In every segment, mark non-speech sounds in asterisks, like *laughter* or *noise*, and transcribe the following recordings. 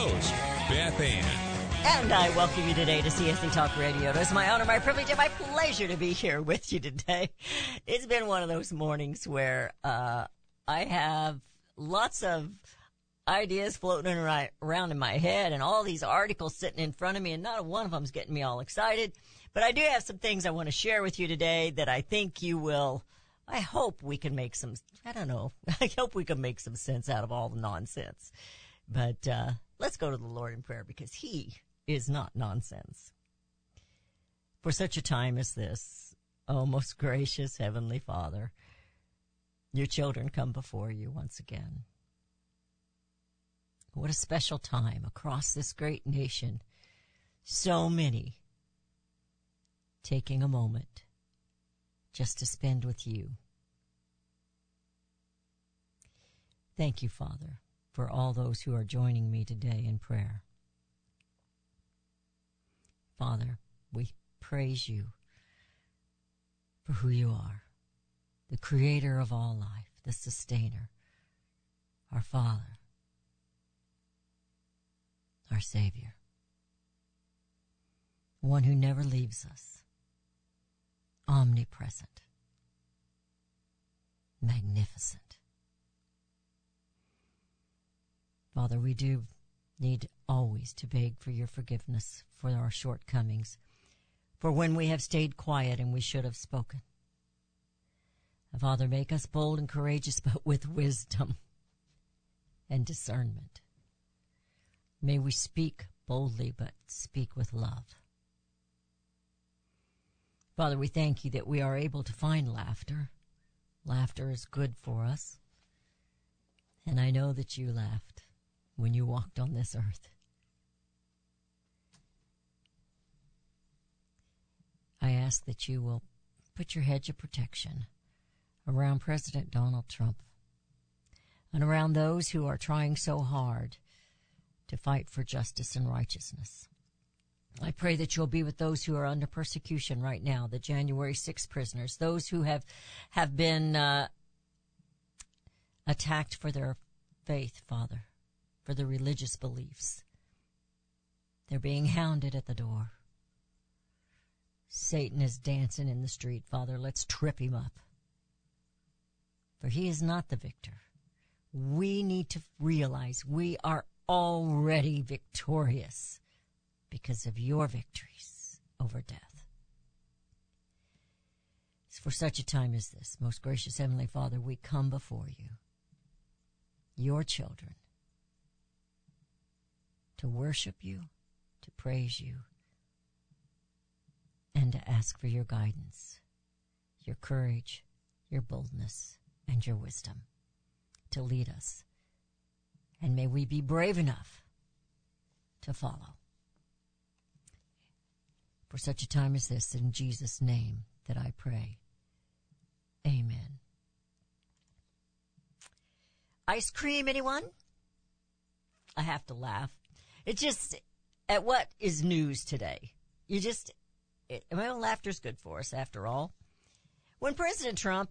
host, Beth Ann. And I welcome you today to CSC Talk Radio. It is my honor, my privilege, and my pleasure to be here with you today. It's been one of those mornings where uh, I have lots of ideas floating around around in my head and all these articles sitting in front of me, and not one of them's getting me all excited. But I do have some things I want to share with you today that I think you will. I hope we can make some. I don't know. *laughs* I hope we can make some sense out of all the nonsense. But uh, let's go to the Lord in prayer because He is not nonsense. For such a time as this, oh most gracious Heavenly Father, your children come before you once again. What a special time across this great nation. So many taking a moment just to spend with you. Thank you, Father, for all those who are joining me today in prayer. Father, we praise you for who you are, the creator of all life, the sustainer, our Father, our Savior, one who never leaves us, omnipresent, magnificent. Father, we do need always to beg for your forgiveness for our shortcomings, for when we have stayed quiet and we should have spoken. Father, make us bold and courageous, *laughs* but with wisdom and discernment. May we speak boldly, but speak with love. Father, we thank you that we are able to find laughter. Laughter is good for us. And I know that you laughed when you walked on this earth. I ask that you will put your hedge of protection around President Donald Trump and around those who are trying so hard to fight for justice and righteousness. I pray that you'll be with those who are under persecution right now, the January 6 prisoners, those who have have been uh, attacked for their faith, Father, for religious beliefs. They're being hounded at the door. Satan is dancing in the street, Father. Let's trip him up. For he is not the victor. We need to realize we are already victorious because of your victories over death. For such a time as this, most gracious Heavenly Father, we come before you, your children, to worship you, to praise you, and to ask for your guidance, your courage, your boldness, and your wisdom to lead us. And may we be brave enough to follow. For such a time as this, in Jesus' name that I pray. Amen. Ice cream, anyone? I have to laugh. It's just, at what is news today? You just, it, well, laughter's good for us after all. When President Trump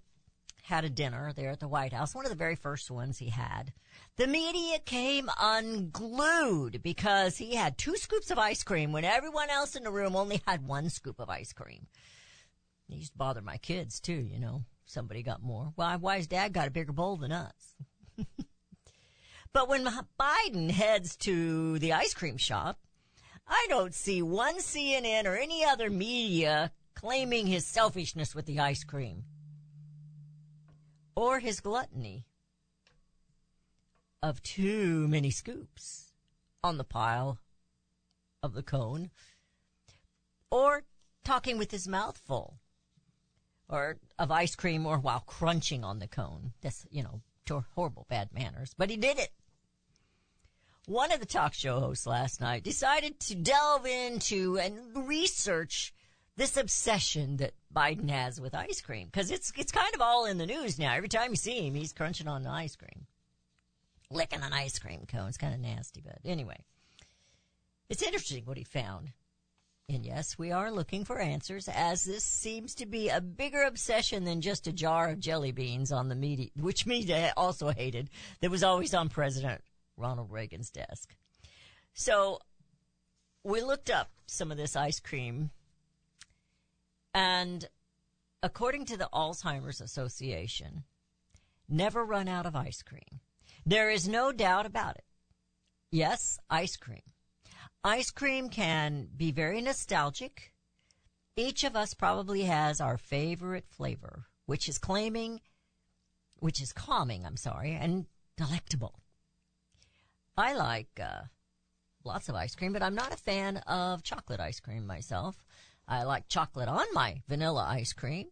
had a dinner there at the White House, one of the very first ones he had, the media came unglued because he had two scoops of ice cream when everyone else in the room only had one scoop of ice cream. It used to bother my kids too, you know. Somebody got more. Why, why his dad got a bigger bowl than us? *laughs* but when Biden heads to the ice cream shop, I don't see one CNN or any other media claiming his selfishness with the ice cream or his gluttony of too many scoops on the pile of the cone or talking with his mouth full or of ice cream or while crunching on the cone. That's, you know, horrible bad manners, but he did it. One of the talk show hosts last night decided to delve into and research this obsession that Biden has with ice cream because it's it's kind of all in the news now. Every time you see him, he's crunching on the ice cream, licking an ice cream cone. It's kind of nasty, but anyway, it's interesting what he found. And yes, we are looking for answers as this seems to be a bigger obsession than just a jar of jelly beans on the media, which media also hated, that was always on President Ronald Reagan's desk. So we looked up some of this ice cream and according to the Alzheimer's Association, never run out of ice cream. There is no doubt about it. Yes, ice cream. Ice cream can be very nostalgic. Each of us probably has our favorite flavor, which is claiming, which is calming, I'm sorry, and delectable. I like uh, lots of ice cream, but I'm not a fan of chocolate ice cream myself. I like chocolate on my vanilla ice cream.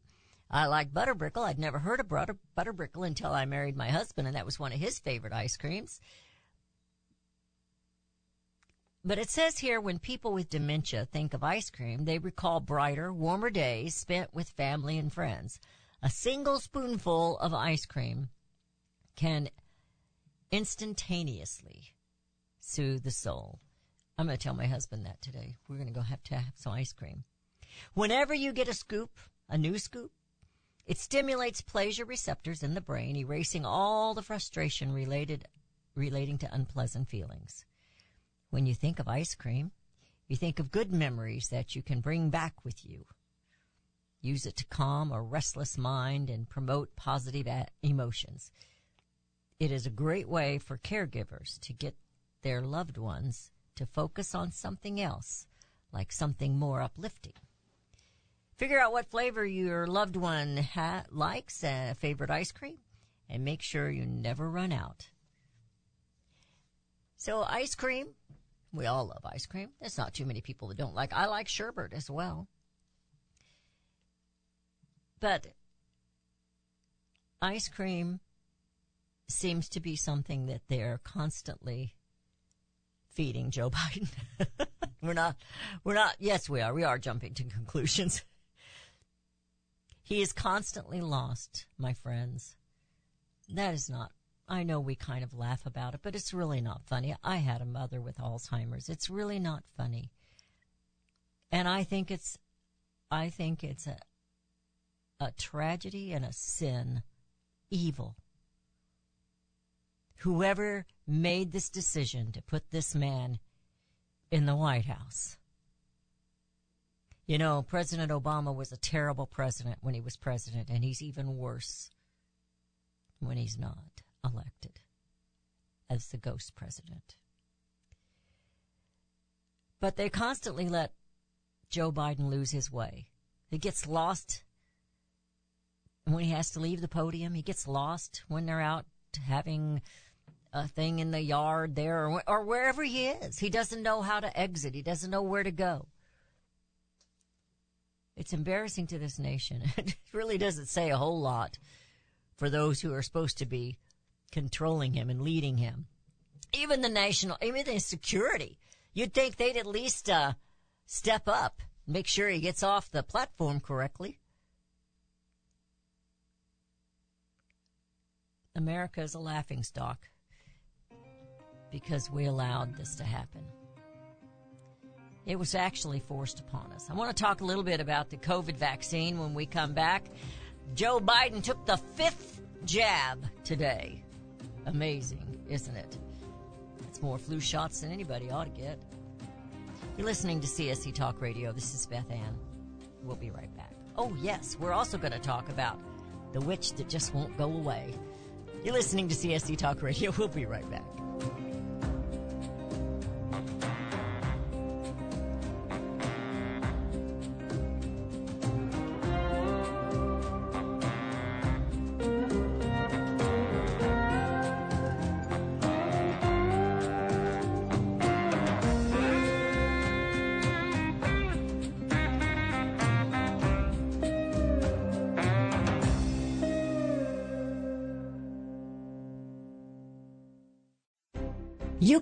I like butterbrickle. I'd never heard of butter, butterbrickle until I married my husband, and that was one of his favorite ice creams. But it says here when people with dementia think of ice cream, they recall brighter, warmer days spent with family and friends. A single spoonful of ice cream can instantaneously soothe the soul. I'm going to tell my husband that today. We're going to go have to have some ice cream. Whenever you get a scoop, a new scoop, it stimulates pleasure receptors in the brain, erasing all the frustration related relating to unpleasant feelings. When you think of ice cream, you think of good memories that you can bring back with you. Use it to calm a restless mind and promote positive emotions. It is a great way for caregivers to get their loved ones to focus on something else, like something more uplifting. Figure out what flavor your loved one ha- likes, uh, favorite ice cream, and make sure you never run out. So ice cream, we all love ice cream. There's not too many people that don't like. I like sherbet as well. But ice cream seems to be something that they're constantly feeding Joe *laughs* Biden. we're not, we're not, yes, we are. We are jumping to conclusions. he is constantly lost, my friends. That is not, I know we kind of laugh about it, but it's really not funny. I had a mother with Alzheimer's. It's really not funny. And I think it's, I think it's a, a tragedy and a sin, evil. Whoever made this decision to put this man in the White House. You know, President Obama was a terrible president when he was president, and he's even worse when he's not elected as the ghost president. But they constantly let Joe Biden lose his way. He gets lost when he has to leave the podium. He gets lost when they're out having a thing in the yard there or, or wherever he is. He doesn't know how to exit. He doesn't know where to go. It's embarrassing to this nation. *laughs* It really doesn't say a whole lot for those who are supposed to be controlling him and leading him. Even the national, even the security, you'd think they'd at least uh, step up, make sure he gets off the platform correctly. America is a laughing stock because we allowed this to happen. It was actually forced upon us. I want to talk a little bit about the COVID vaccine when we come back. Joe Biden took the fifth jab today. Amazing, isn't it? It's more flu shots than anybody ought to get. You're listening to CSC Talk Radio. This is Beth Ann. We'll be right back. Oh, yes, we're also going to talk about the witch that just won't go away. You're listening to CSC Talk Radio. We'll be right back.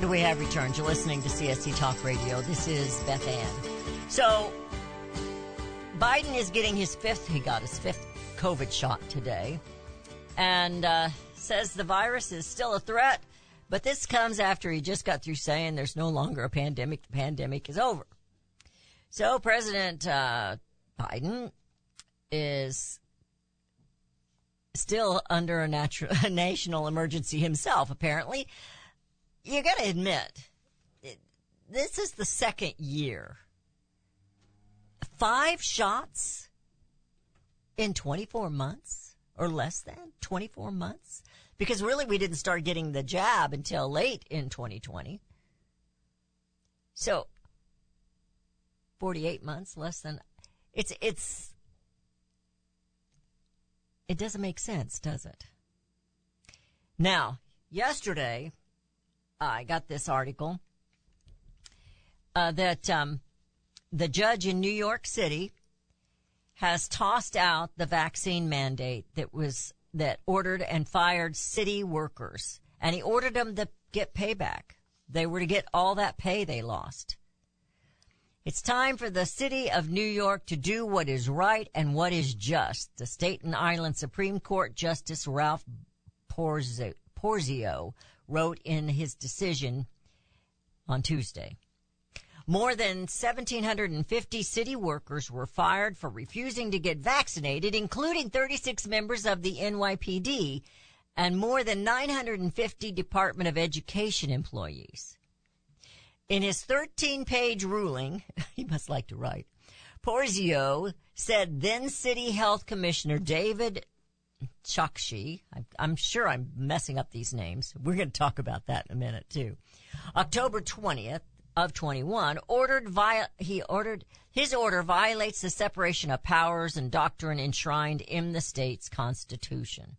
And we have returned. You're listening to CSC Talk Radio. This is Beth Ann. So, Biden is getting his fifth, he got his fifth COVID shot today, and uh, says the virus is still a threat, but this comes after he just got through saying there's no longer a pandemic. The pandemic is over. So, President uh, Biden is still under a, natural, *laughs* a national emergency himself, apparently you got to admit, it- this is the second year. Five shots in 24 months or less than 24 months? Because really we didn't start getting the jab until late in 2020. So 48 months less than it's it's it doesn't make sense, does it? Now, yesterday I got this article uh, that um, the judge in New York City has tossed out the vaccine mandate that was that ordered and fired city workers, and he ordered them to get payback. They were to get all that pay they lost. It's time for the city of New York to do what is right and what is just. The Staten Island Supreme Court Justice Ralph Porzio wrote in his decision on Tuesday. More than 1,750 city workers were fired for refusing to get vaccinated, including 36 members of the NYPD and more than 950 Department of Education employees. In his 13 page ruling, *laughs* he must like to write, Porzio said then City Health Commissioner David Chokshi. I'm, sure I'm messing up these names. We're going to talk about that in a minute too. October 20th of 21 ordered via, he ordered, his order violates the separation of powers and doctrine enshrined in the state's constitution.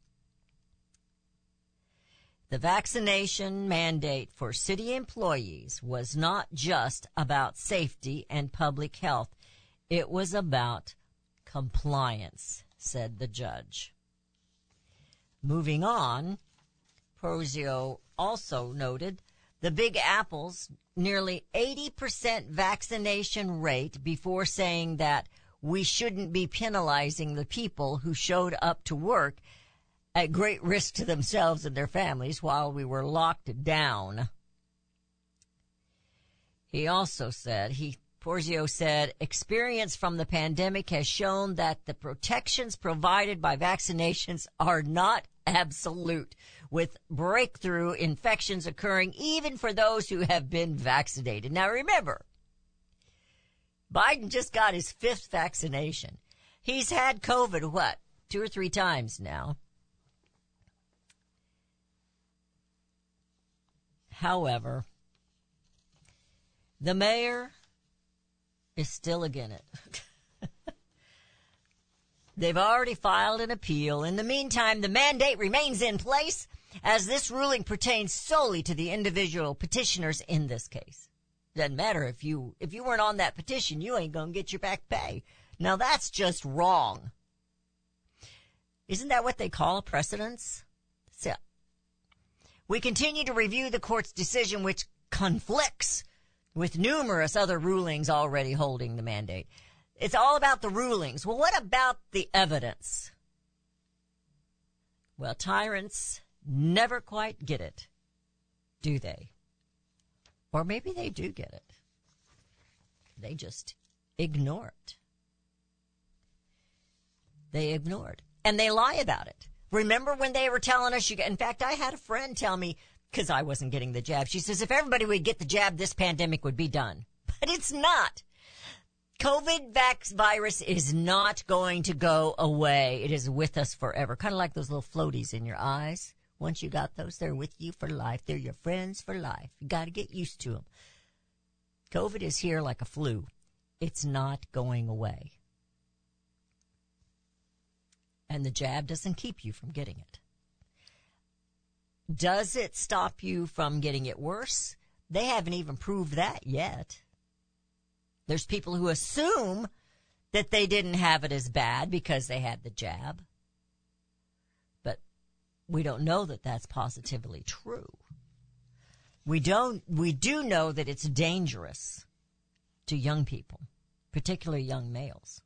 The vaccination mandate for city employees was not just about safety and public health. It was about compliance, said the judge. Moving on, Porzio also noted the Big Apple's nearly 80% vaccination rate before saying that we shouldn't be penalizing the people who showed up to work at great risk to themselves and their families while we were locked down. He also said, he, Porzio said, experience from the pandemic has shown that the protections provided by vaccinations are not absolute, with breakthrough infections occurring even for those who have been vaccinated. Now remember, Biden just got his fifth vaccination. He's had COVID, what, two or three times now. However, the mayor is still again it. *laughs* They've already filed an appeal. In the meantime, the mandate remains in place as this ruling pertains solely to the individual petitioners in this case. Doesn't matter if you, if you weren't on that petition, you ain't gonna get your back pay. Now that's just wrong. Isn't that what they call a precedence? So, we continue to review the court's decision which conflicts with numerous other rulings already holding the mandate. It's all about the rulings. Well, what about the evidence? Well, tyrants never quite get it, do they? Or maybe they do get it. They just ignore it. They ignore it. And they lie about it. Remember when they were telling us you in fact, I had a friend tell me, cause I wasn't getting the jab. She says, if everybody would get the jab, this pandemic would be done. *laughs* But it's not. COVID vax virus is not going to go away. It is with us forever. Kind of like those little floaties in your eyes. Once you got those, they're with you for life. They're your friends for life. You got to get used to them. COVID is here like a flu. It's not going away. And the jab doesn't keep you from getting it. Does it stop you from getting it worse? They haven't even proved that yet. There's people who assume that they didn't have it as bad because they had the jab. But we don't know that that's positively true. We don't, we do know that it's dangerous to young people, particularly young males.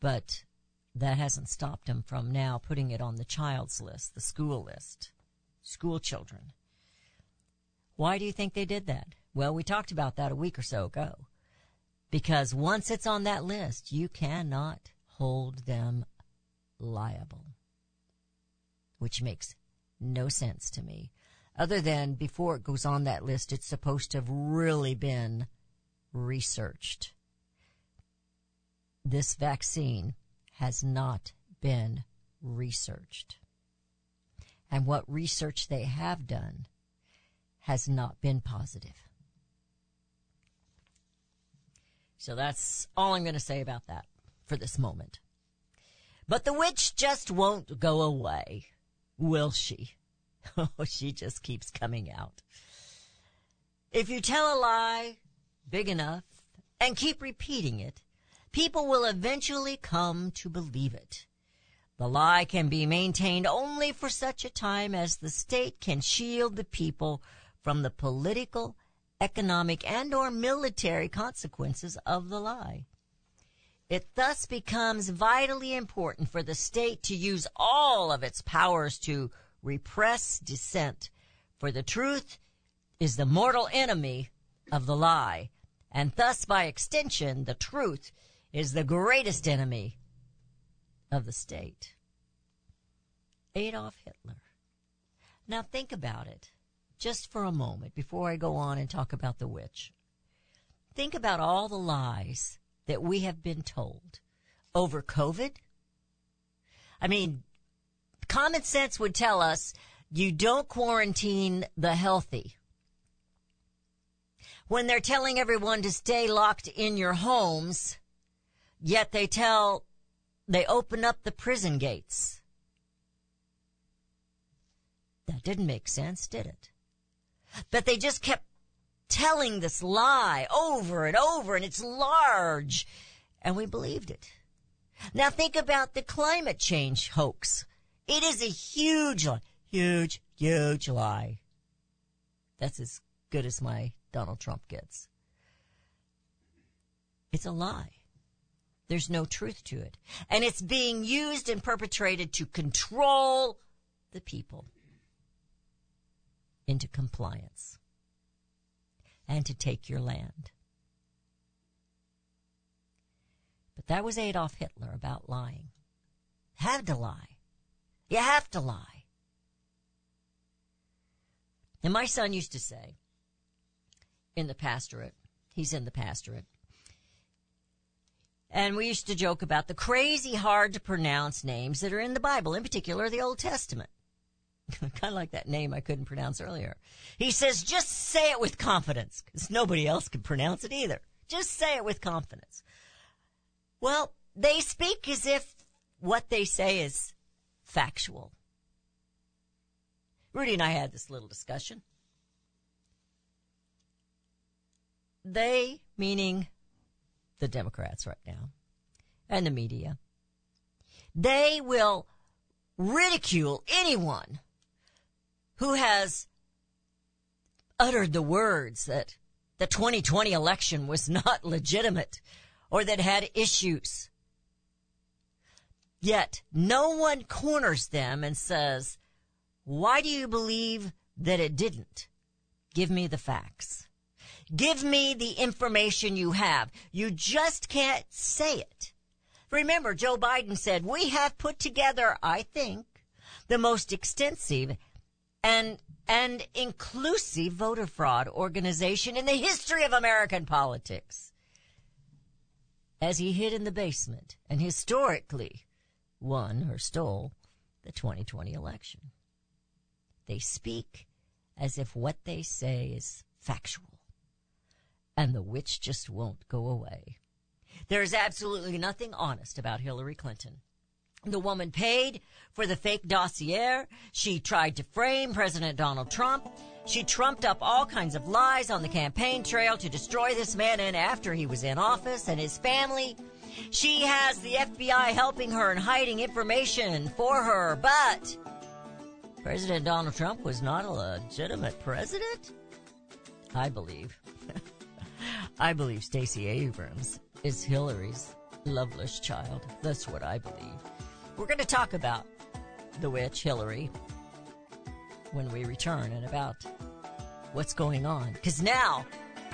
But that hasn't stopped them from now putting it on the child's list, the school list, school children. Why do you think they did that? Well, we talked about that a week or so ago. Because once it's on that list, you cannot hold them liable. Which makes no sense to me. Other than before it goes on that list, it's supposed to have really been researched. This vaccine has not been researched. And what research they have done has not been positive. So that's all I'm going to say about that for this moment. But the witch just won't go away, will she? *laughs* Oh, she just keeps coming out. If you tell a lie big enough and keep repeating it, people will eventually come to believe it. The lie can be maintained only for such a time as the state can shield the people from the political, economic, and or military consequences of the lie. It thus becomes vitally important for the state to use all of its powers to repress dissent, for the truth is the mortal enemy of the lie, and thus by extension the truth is the greatest enemy of the state. Adolf Hitler. Now think about it just for a moment before I go on and talk about the witch. Think about all the lies that we have been told over COVID, I mean, common sense would tell us you don't quarantine the healthy. When they're telling everyone to stay locked in your homes, yet they tell, they open up the prison gates. That didn't make sense, did it? But they just kept telling this lie over and over and it's large and we believed it. Now think about the climate change hoax. It is a huge lie. Huge, huge lie. That's as good as my Donald Trump gets. It's a lie. There's no truth to it. And it's being used and perpetrated to control the people into compliance and to take your land. But that was Adolf Hitler about lying. Had to lie. You have to lie. And my son used to say in the pastorate, he's in the pastorate, and we used to joke about the crazy hard to pronounce names that are in the Bible, in particular the Old Testament. *laughs* kind of like that name I couldn't pronounce earlier. He says, just say it with confidence, because nobody else can pronounce it either. Just say it with confidence. Well, they speak as if what they say is factual. Rudy and I had this little discussion. They, meaning the Democrats right now, and the media, they will ridicule anyone who has uttered the words that the 2020 election was not *laughs* legitimate or that had issues. Yet no one corners them and says, why do you believe that it didn't? Give me the facts. Give me the information you have. You just can't say it. Remember, Joe Biden said, we have put together, I think, the most extensive and and inclusive voter fraud organization in the history of American politics. As he hid in the basement and historically won or stole the 2020 election. They speak as if what they say is factual. And the witch just won't go away. There is absolutely nothing honest about Hillary Clinton. The woman paid for the fake dossier. She tried to frame President Donald Trump. She trumped up all kinds of lies on the campaign trail to destroy this man and after he was in office and his family. She has the FBI helping her and hiding information for her, but President Donald Trump was not a legitimate president? I believe. *laughs* *laughs* I believe Stacey Abrams is Hillary's loveless child. That's what I believe. We're going to talk about the witch, Hillary, when we return and about what's going on. Because now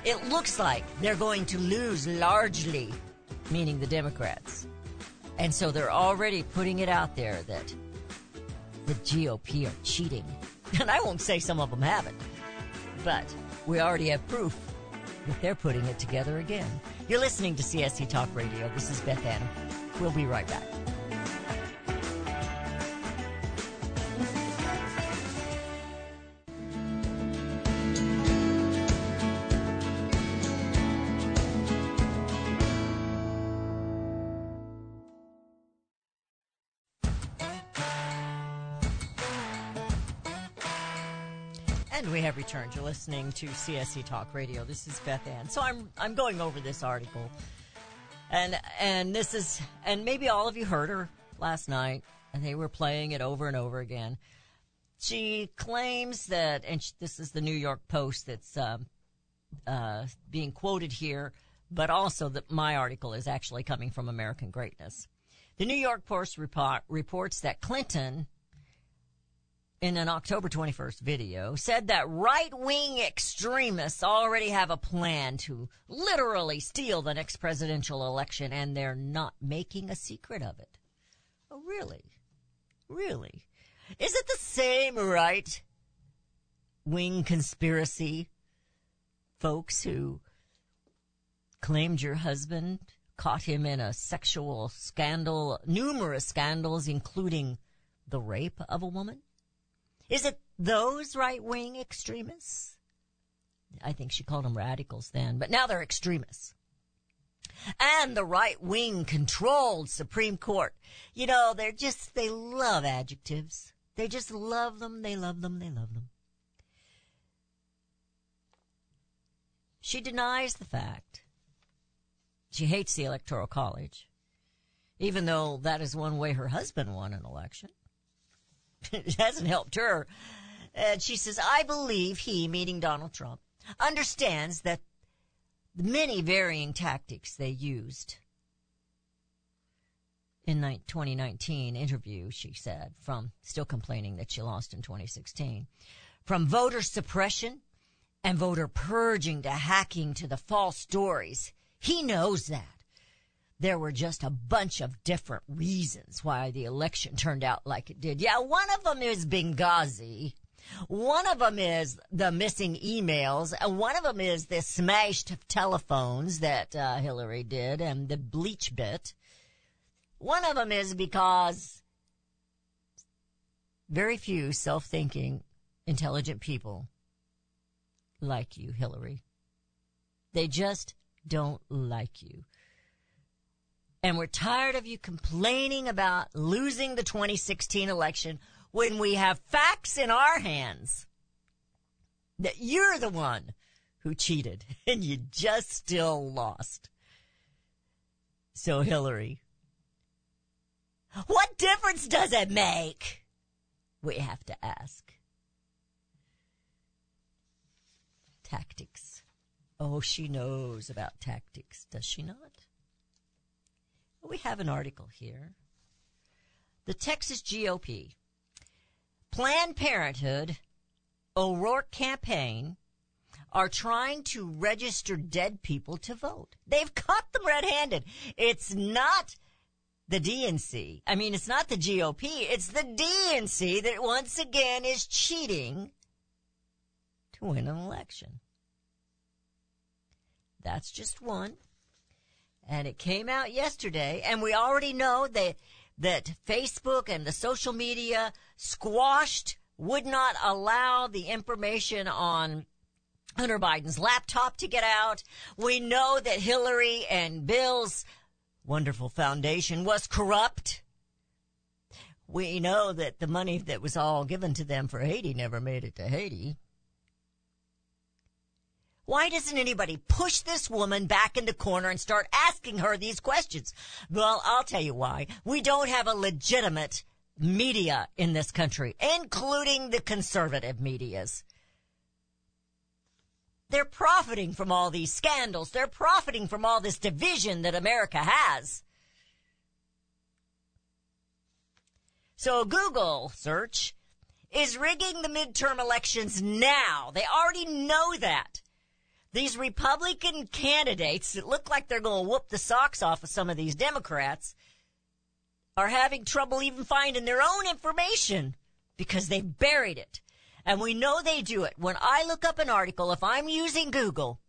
it looks like they're going to lose largely, meaning the Democrats. And so they're already putting it out there that the GOP are cheating. *laughs* And I won't say some of them haven't, but we already have proof they're putting it together again. You're listening to CSC Talk Radio. This is Beth Ann. We'll be right back. You're listening to CSC Talk Radio. This is Beth Ann. So I'm I'm going over this article, and and this is and maybe all of you heard her last night, and they were playing it over and over again. She claims that, and sh this is the New York Post that's um, uh, being quoted here, but also that my article is actually coming from American Greatness. The New York Post report, reports that Clinton in an October 21st video, said that right wing extremists already have a plan to literally steal the next presidential election and they're not making a secret of it. Oh, really? Really? Is it the same right wing conspiracy folks who claimed your husband caught him in a sexual scandal, numerous scandals, including the rape of a woman? Is it those right wing extremists? I think she called them radicals then, but now they're extremists. And the right wing controlled Supreme Court. You know, they're just, they love adjectives. They just love them, they love them, they love them. She denies the fact. She hates the Electoral College, even though that is one way her husband won an election. *laughs* it hasn't helped her. And she says, I believe he, meaning Donald Trump, understands that the many varying tactics they used in ni- 2019 interview, she said, from still complaining that she lost in 2016, from voter suppression and voter purging to hacking to the false stories. He knows that. There were just a bunch of different reasons why the election turned out like it did. Yeah, one of them is Benghazi. One of them is the missing emails, and one of them is the smashed telephones that uh, Hillary did and the BleachBit. One of them is because very few self-thinking, intelligent people like you, Hillary. They just don't like you. And we're tired of you complaining about losing the 2016 election when we have facts in our hands that you're the one who cheated *laughs* and you just still lost. So Hillary, what difference does it make? We have to ask. Tactics. Oh, she knows about tactics, does she not? We have an article here. The Texas GOP, Planned Parenthood, O'Rourke campaign are trying to register dead people to vote. They've caught them red-handed. It's not the DNC. I mean, it's not the GOP. It's the DNC that once again is cheating to win an election. That's just one. And it came out yesterday, and we already know that, that Facebook and the social media squashed, would not allow the information on Hunter Biden's laptop to get out. We know that Hillary and Bill's wonderful foundation was corrupt. We know that the money that was all given to them for Haiti never made it to Haiti. Why doesn't anybody push this woman back in the corner and start asking her these questions? Well, I'll tell you why. We don't have a legitimate media in this country, including the conservative medias. They're profiting from all these scandals. They're profiting from all this division that America has. So Google search is rigging the midterm elections now. They already know that. These Republican candidates that look like they're going to whoop the socks off of some of these Democrats are having trouble even finding their own information because they've buried it. And we know they do it. When I look up an article, if I'm using Google,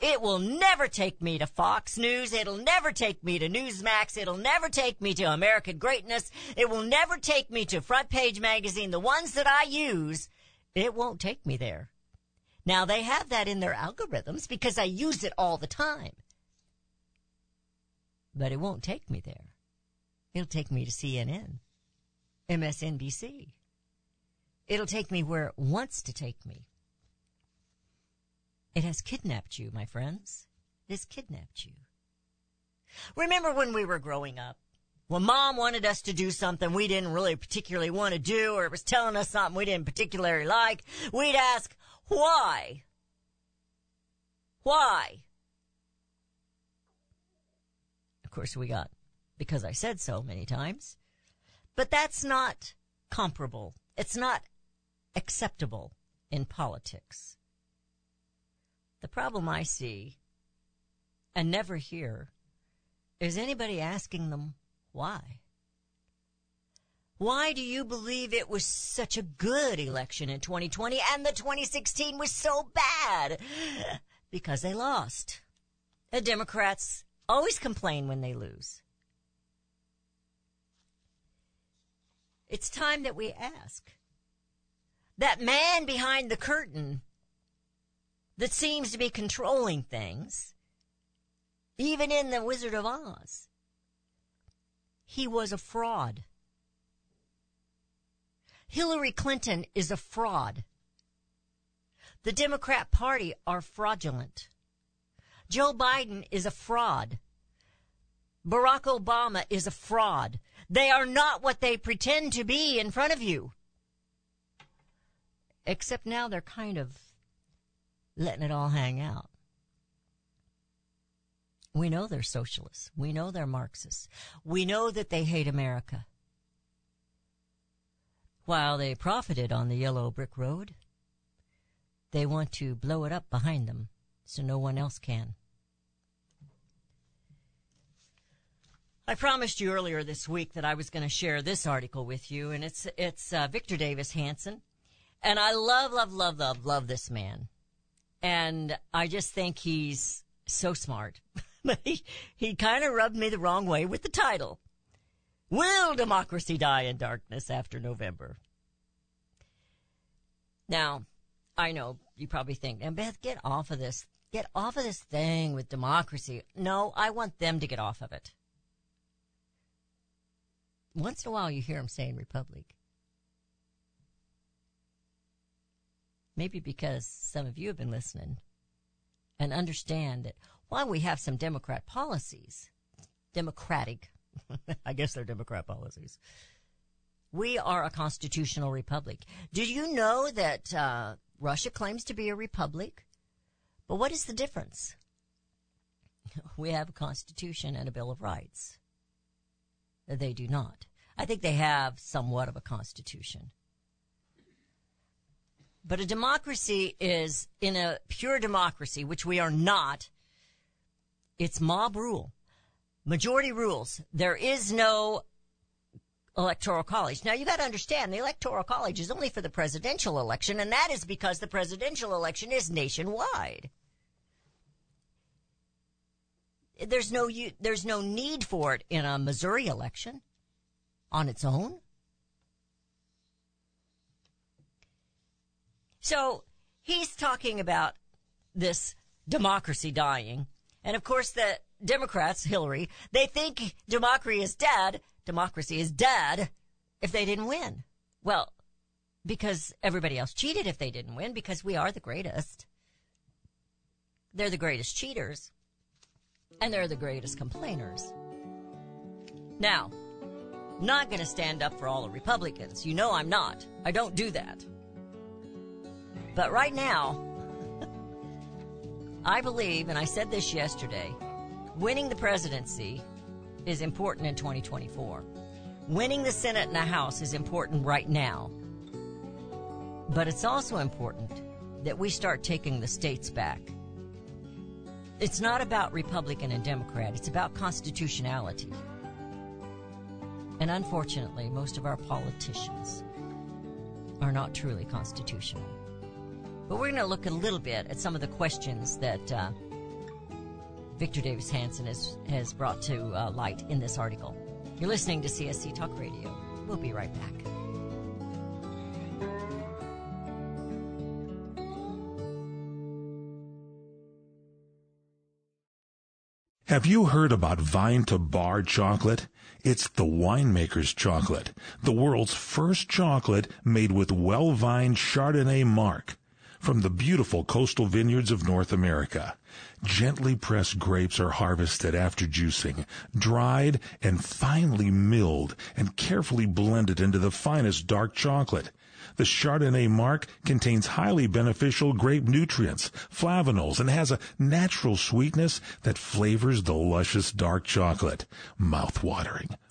it will never take me to Fox News. It'll never take me to Newsmax. It'll never take me to American Greatness. It will never take me to Front Page Magazine. The ones that I use, it won't take me there. Now they have that in their algorithms because I use it all the time. But it won't take me there. It'll take me to CNN, MSNBC. It'll take me where it wants to take me. It has kidnapped you, my friends. It has kidnapped you. Remember when we were growing up? When mom wanted us to do something we didn't really particularly want to do, or it was telling us something we didn't particularly like, we'd ask, why? Why? Of course we got, because I said so many times. But that's not comparable. It's not acceptable in politics. The problem I see and never hear is anybody asking them why. Why do you believe it was such a good election in 2020 and the 2016 was so bad? *gasps* Because they lost. The Democrats always complain when they lose. It's time that we ask. That man behind the curtain that seems to be controlling things, even in the Wizard of Oz, he was a fraud. Hillary Clinton is a fraud. The Democrat Party are fraudulent. Joe Biden is a fraud. Barack Obama is a fraud. They are not what they pretend to be in front of you. Except now they're kind of letting it all hang out. We know they're socialists. We know they're Marxists. We know that they hate America. While they profited on the yellow brick road, they want to blow it up behind them so no one else can. I promised you earlier this week that I was going to share this article with you, and it's it's uh, Victor Davis Hanson, and I love, love, love, love, love this man, and I just think he's so smart. *laughs* he he kind of rubbed me the wrong way with the title. Will democracy die in darkness after November? Now, I know you probably think, and Beth, get off of this. Get off of this thing with democracy. No, I want them to get off of it. Once in a while you hear them saying republic. Maybe because some of you have been listening and understand that while we have some Democrat policies, democratic, *laughs* I guess they're Democrat policies, we are a constitutional republic. Did you know that uh, Russia claims to be a republic? But what is the difference? *laughs* We have a constitution and a Bill of Rights. They do not. I think they have somewhat of a constitution. But a democracy is, in a pure democracy, which we are not, it's mob rule. Majority rules. There is no electoral college. Now you got to understand the electoral college is only for the presidential election and that is because the presidential election is nationwide. There's no there's no need for it in a Missouri election on its own. So he's talking about this democracy dying. And of course the Democrats, Hillary, they think democracy is dead. Democracy is dead if they didn't win. Well, because everybody else cheated if they didn't win because we are the greatest. They're the greatest cheaters and they're the greatest complainers. Now, not going to stand up for all the Republicans. You know I'm not. I don't do that. But right now, *laughs* I believe, and I said this yesterday, winning the presidency is important in 2024. Winning the Senate and the House is important right now. But it's also important that we start taking the states back. It's not about Republican and Democrat, it's about constitutionality. And unfortunately, most of our politicians are not truly constitutional. But we're going to look a little bit at some of the questions that uh, Victor Davis Hanson has, has brought to uh, light in this article. You're listening to CSC Talk Radio. We'll be right back. Have you heard about Vine to Bar chocolate? It's the winemaker's chocolate, the world's first chocolate made with well-vined Chardonnay marc from the beautiful coastal vineyards of North America. Gently pressed grapes are harvested after juicing, dried and finely milled and carefully blended into the finest dark chocolate. The Chardonnay marc contains highly beneficial grape nutrients, flavanols, and has a natural sweetness that flavors the luscious dark chocolate. Mouth-watering,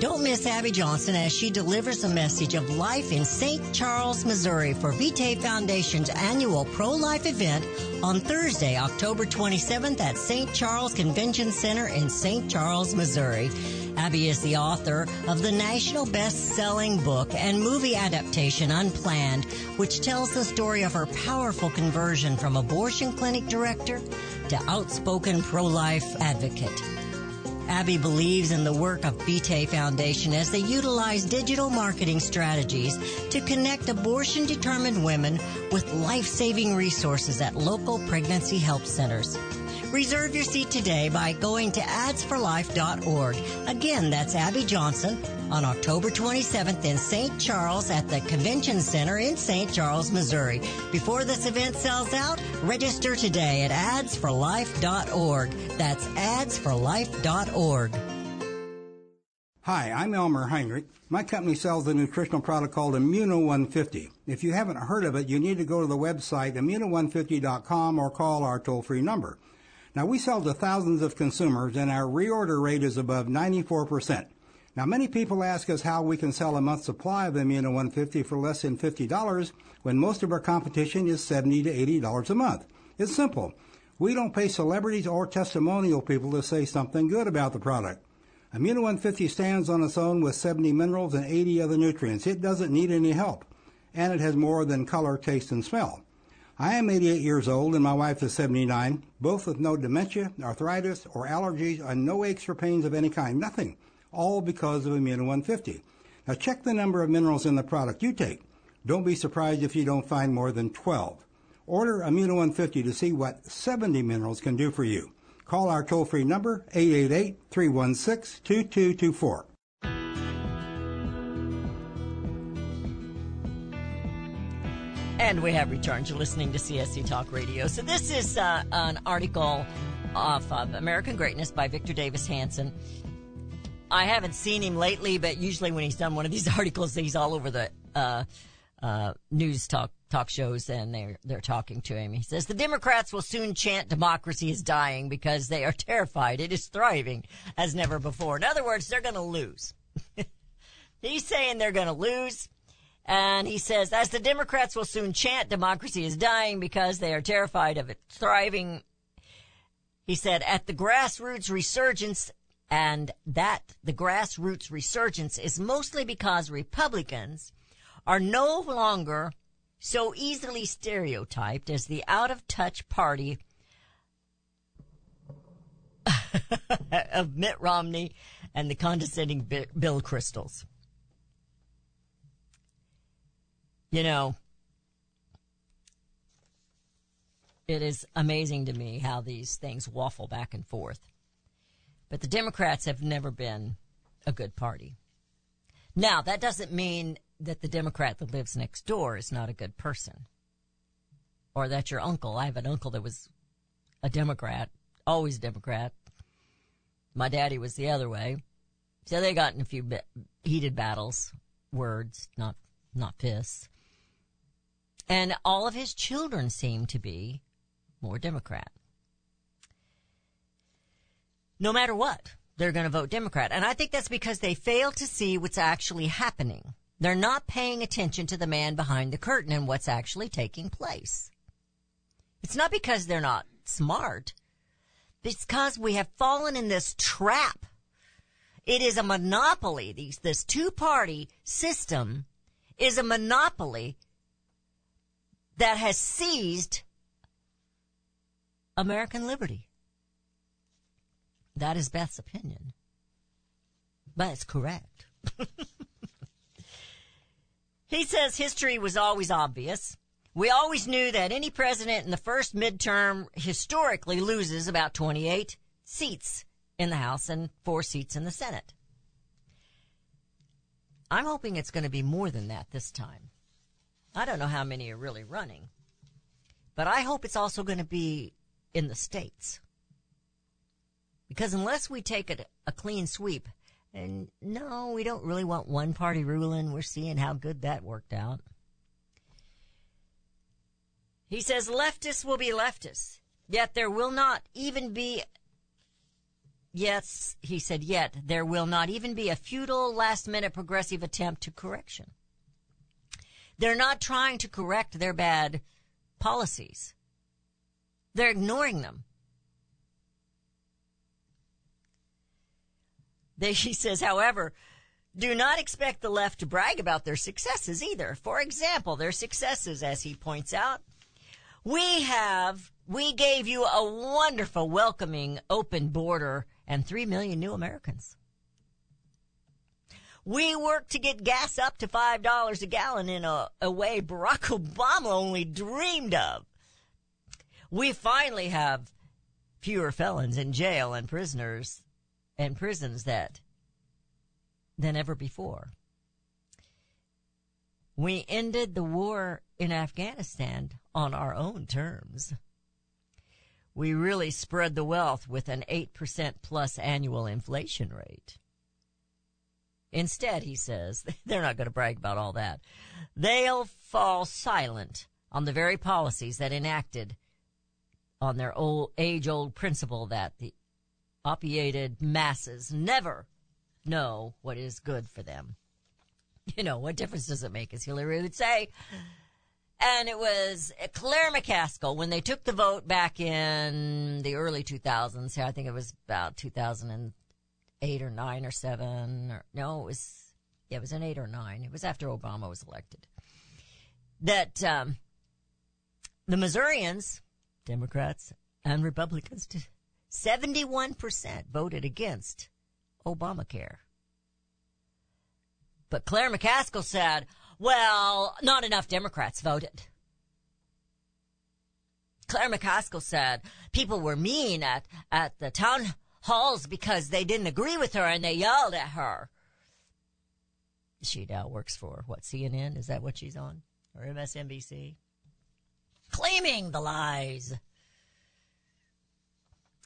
Don't miss Abby Johnson as she delivers a message of life in St. Charles, Missouri for Vitae Foundation's annual pro-life event on Thursday, October 27th at St. Charles Convention Center in St. Charles, Missouri. Abby is the author of the national best-selling book and movie adaptation Unplanned, which tells the story of her powerful conversion from abortion clinic director to outspoken pro-life advocate. Abby believes in the work of Vitae Foundation as they utilize digital marketing strategies to connect abortion determined women with life-saving resources at local pregnancy help centers. Reserve your seat today by going to adsforlife.org. Again, that's Abby Johnson on October 27th in St. Charles at the Convention Center in St. Charles, Missouri. Before this event sells out, register today at adsforlife.org. That's adsforlife.org. Hi, I'm Elmer Heinrich. My company sells a nutritional product called Immuno 150. If you haven't heard of it, you need to go to the website immuno150.com or call our toll-free number. Now, we sell to thousands of consumers and our reorder rate is above 94%. Now, many people ask us how we can sell a month's supply of Immuno 150 for less than $50 when most of our competition is 70 to $80 a month. It's simple. We don't pay celebrities or testimonial people to say something good about the product. Immuno 150 stands on its own with 70 minerals and 80 other nutrients. It doesn't need any help. And it has more than color, taste, and smell. I am 88 years old and my wife is 79, both with no dementia, arthritis, or allergies, and no aches or pains of any kind. Nothing. All because of Immuno 150. Now check the number of minerals in the product you take. Don't be surprised if you don't find more than 12. Order Immuno 150 to see what 70 minerals can do for you. Call our toll-free number 888-316-2224. And we have returned to listening to CSC Talk Radio. So this is uh, an article off of American Greatness by Victor Davis Hanson. I haven't seen him lately, but usually when he's done one of these *laughs* articles, he's all over the uh, uh, news talk talk shows, and they're they're talking to him. He says the Democrats will soon chant democracy is dying because they are *laughs* terrified it is thriving as never before. In other words, they're going to lose. *laughs* he's saying they're going to lose. And he says, as the Democrats will soon chant democracy is dying because they are terrified of it thriving. He said, at the grassroots resurgence, and that the grassroots resurgence is mostly because Republicans are no longer so easily stereotyped as the out of touch party *laughs* of Mitt Romney and the condescending Bill Kristols. You know, it is amazing to me how these things waffle back and forth. But the Democrats have never been a good party. Now, that doesn't mean that the Democrat that lives next door is not a good person. Or that your uncle, I have an uncle that was a Democrat, always a Democrat. My daddy was the other way. So they got in a few heated battles, words, not, not fists. And all of his children seem to be more Democrat. No matter what, they're going to vote Democrat. And I think that's because they fail to see what's actually happening. They're not paying attention to the man behind the curtain and what's actually taking place. It's not because they're not smart. It's because we have fallen in this trap It is a monopoly. These, this two-party system is a monopoly that has seized American liberty. That is Beth's opinion. But it's correct. *laughs* he says history was always obvious. We always knew that any president in the first midterm historically loses about 28 seats in the House and four seats in the Senate. I'm hoping it's going to be more than that this time. I don't know how many are really running, but I hope it's also going to be in the states. Because unless we take a, a clean sweep, and no, we don't really want one party ruling. We're seeing how good that worked out. He says leftists will be leftists, yet there will not even be Yes, he said, yet there will not even be a futile last minute progressive attempt to correction. They're not trying to correct their bad policies. They're ignoring them. They, he says, however, do not expect the left to brag about their successes either. For example, their successes, as he points out, we have, we gave you a wonderful, welcoming, open border and 3 million new Americans. We worked to get gas up to $5 a gallon in a, a way Barack *laughs* Obama only dreamed of. We finally have fewer felons in jail and prisoners and prisons that than ever before. We ended the war in Afghanistan on our own terms. We really spread the wealth with an 8% plus annual inflation rate. Instead, he says, *laughs* they're not going to brag about all that. They'll fall silent on the very policies that enacted on their old, age old principle that the opiated masses never know what is good for them. You know, what difference does it make, as Hillary would say? And it was Claire McCaskill when they took the vote back in the early 2000s. I think it was about 2008 or 9 or 7 or no, it was, yeah, it was an 8 or 9. It was after Obama was elected. That, um, the Missourians, Democrats and Republicans, 71% voted against Obamacare. But Claire McCaskill said, well, not enough Democrats voted. Claire McCaskill said people were mean at, at the town halls because they didn't agree with her and they yelled at her. She now works for what, CNN? Is that what she's on? Or MSNBC? Claiming the lies.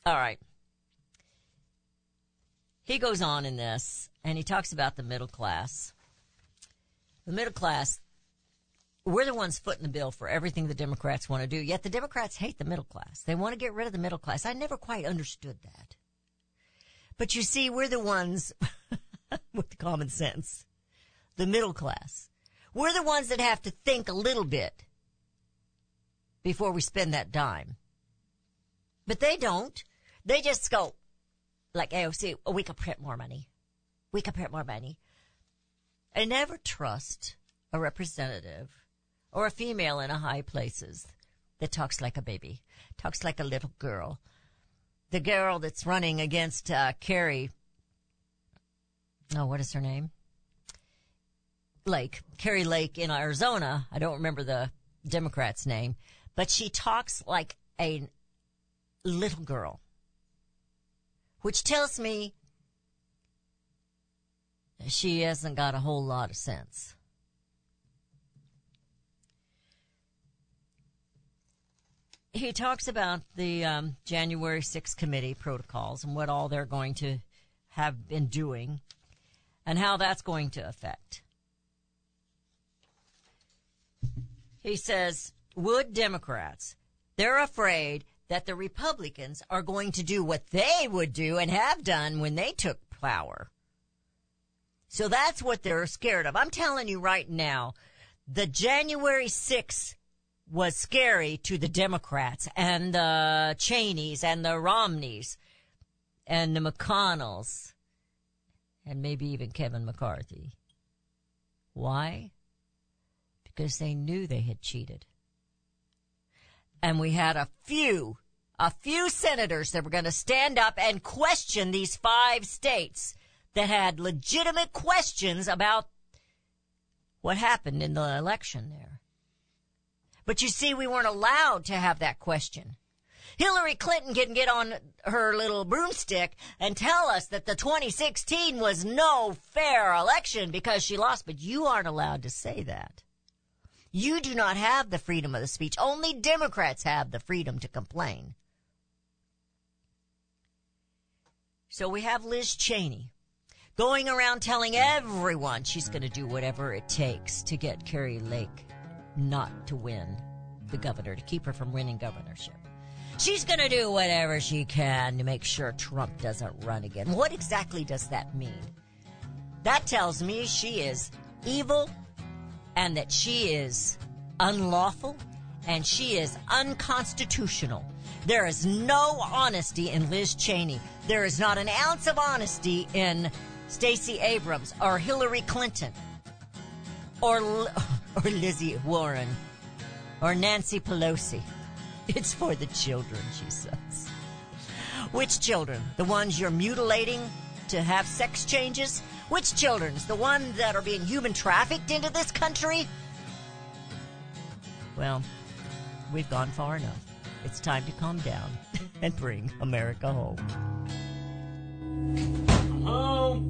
All right. He goes on in this and he talks about the middle class. The middle class, we're the ones footing the bill for everything the Democrats want to do, yet the Democrats hate the middle class. They want to get rid of the middle class. I never quite understood that. But you see, we're the ones *laughs* with the common sense. The middle class. We're the ones that have to think a little bit before we spend that dime. But they don't. They just go, like AOC, oh, we could print more money. We could print more money. I never trust a representative or a female in a high places that talks like a baby, talks like a little girl. The girl that's running against uh, Kari. Oh, what is her name? Lake, Kari Lake in Arizona. I don't remember the Democrat's name, but she talks like a little girl, which tells me she hasn't got a whole lot of sense. He talks about the um, January 6th committee protocols and what all they're going to have been doing and how that's going to affect. He says, would Democrats, they're afraid that the Republicans are going to do what they would do and have done when they took power. So that's what they're scared of. I'm telling you right now, the January 6th was scary to the Democrats and the Cheneys and the Romneys and the McConnells and maybe even Kevin McCarthy. Why? Because they knew they had cheated. And we had a few, a few senators that were going to stand up and question these five states that had legitimate questions about what happened in the election there. But you see, we weren't allowed to have that question. Hillary Clinton can get on her little broomstick and tell us that the 2016 was no fair election because she lost, but you aren't allowed to say that. You do not have the freedom of the speech. Only Democrats have the freedom to complain. So we have Liz Cheney going around telling everyone she's going to do whatever it takes to get Kari Lake not to win the governor, to keep her from winning governorship. She's going to do whatever she can to make sure Trump doesn't run again. What exactly does that mean? That tells me she is evil and that she is unlawful and she is unconstitutional. There is no honesty in Liz Cheney. There is not an ounce of honesty in Stacey Abrams or Hillary Clinton or or Lizzie Warren or Nancy Pelosi. It's for the children, she says. Which children? The ones you're mutilating to have sex changes? Which children's? The ones that are being human trafficked into this country? Well, we've gone far enough. It's time to calm down *laughs* and bring America home. Oh,